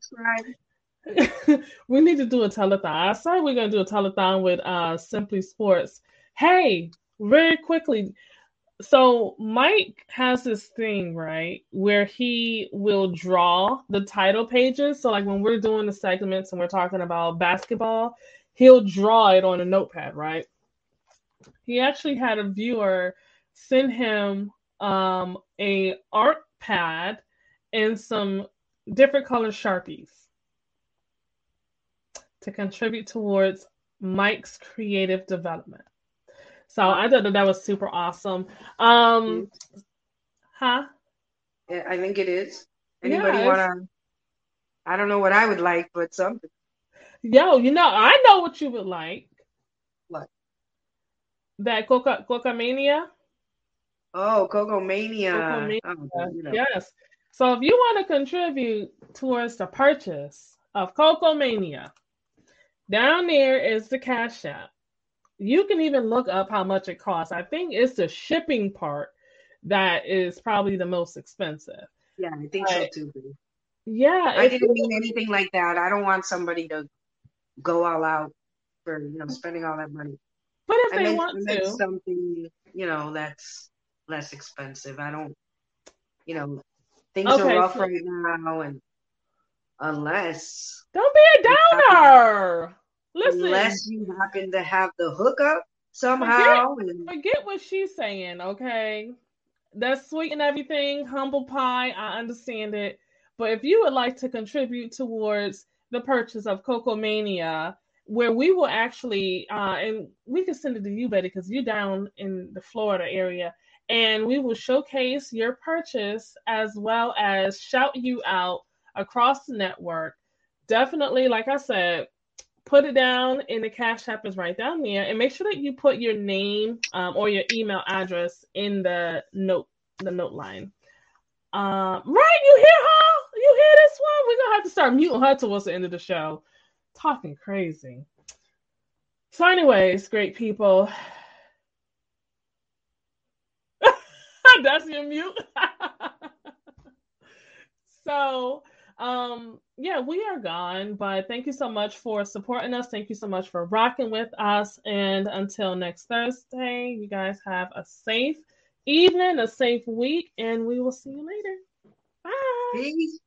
we need to do a telethon. I said we're gonna do a telethon with uh Simply Sports. Hey, very quickly. So Mike has this thing, right, where he will draw the title pages. So like when we're doing the segments and we're talking about basketball, he'll draw it on a notepad, right? He actually had a viewer send him um a art pad and some different color sharpies to contribute towards Mike's creative development. So I thought that that was super awesome. Um, huh? Yeah, I think it is. Anybody it's- wanna? I don't know what I would like, but something. Yo, you know, I know what you would like. What? That Coca Coca Mania. Oh, Coco Mania. Coco Oh, you know. Yes. So if you want to contribute towards the purchase of Coco Mania. Down there is the Cash App. You can even look up how much it costs. I think it's the shipping part that is probably the most expensive. Yeah, I think right. so too. Yeah, I didn't mean anything like that. I don't want somebody to go all out for you know spending all that money. But if I they meant, want to, something you know that's less expensive. I don't, you know, things Okay, are rough so- right now, and unless don't be a downer. Listen, unless you happen to have the hookup somehow, and forget what she's saying, okay? That's sweet and everything, humble pie. I understand it. But if you would like to contribute towards the purchase of Coco Mania, where we will actually, uh, and we can send it to you, Betty, because you're down in the Florida area, and we will showcase your purchase as well as shout you out across the network. Definitely, like I said, put it down in the cash app is right down there and make sure that you put your name um, or your email address in the note the note line. Um, right you hear her? You hear this one? We're gonna have to start muting her towards the end of the show. Talking crazy. So anyways great people that's your mute. So um yeah we are gone but thank you so much for supporting us. Thank you so much for rocking with us. And until next thursday you guys have a safe evening a safe week and we will see you later. Bye. Peace.